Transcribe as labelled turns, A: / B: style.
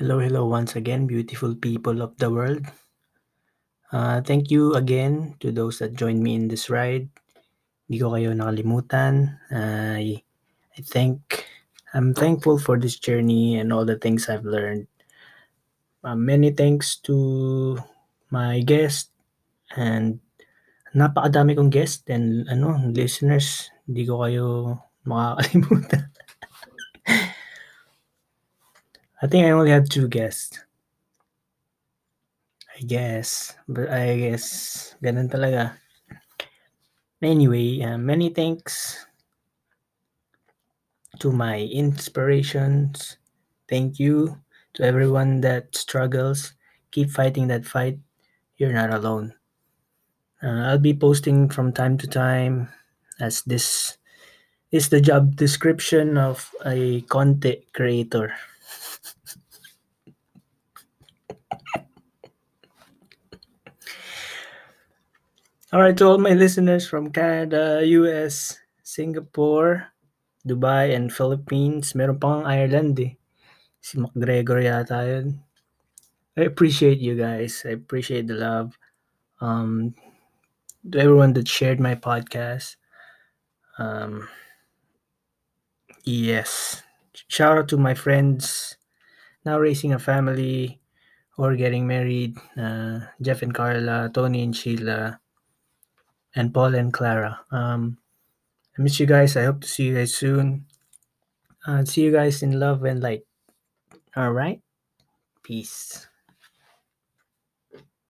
A: Hello, hello once again, beautiful people of the world. Uh, thank you again to those that joined me in this ride. Hindi ko kayo nakalimutan. I, I think I'm thankful for this journey and all the things I've learned. Uh, many thanks to my guest and napakadami kong guest and ano, listeners. Hindi ko kayo makakalimutan. I think I only had two guests. I guess. But I guess ganun talaga. Anyway, uh, many thanks to my inspirations. Thank you to everyone that struggles. Keep fighting that fight. You're not alone. Uh, I'll be posting from time to time as this is the job description of a content creator. All right, to all my listeners from Canada, US, Singapore, Dubai, and Philippines. Meron pang Ireland eh. Si McGregor yata yun. I appreciate you guys. I appreciate the love. Um, to everyone that shared my podcast. Um, yes. Shout out to my friends now raising a family or getting married. Uh, Jeff and Carla, Tony and Sheila, and Paul and Clara. Um, I miss you guys. I hope to see you guys soon. Uh, see you guys in love and light. All right. Peace.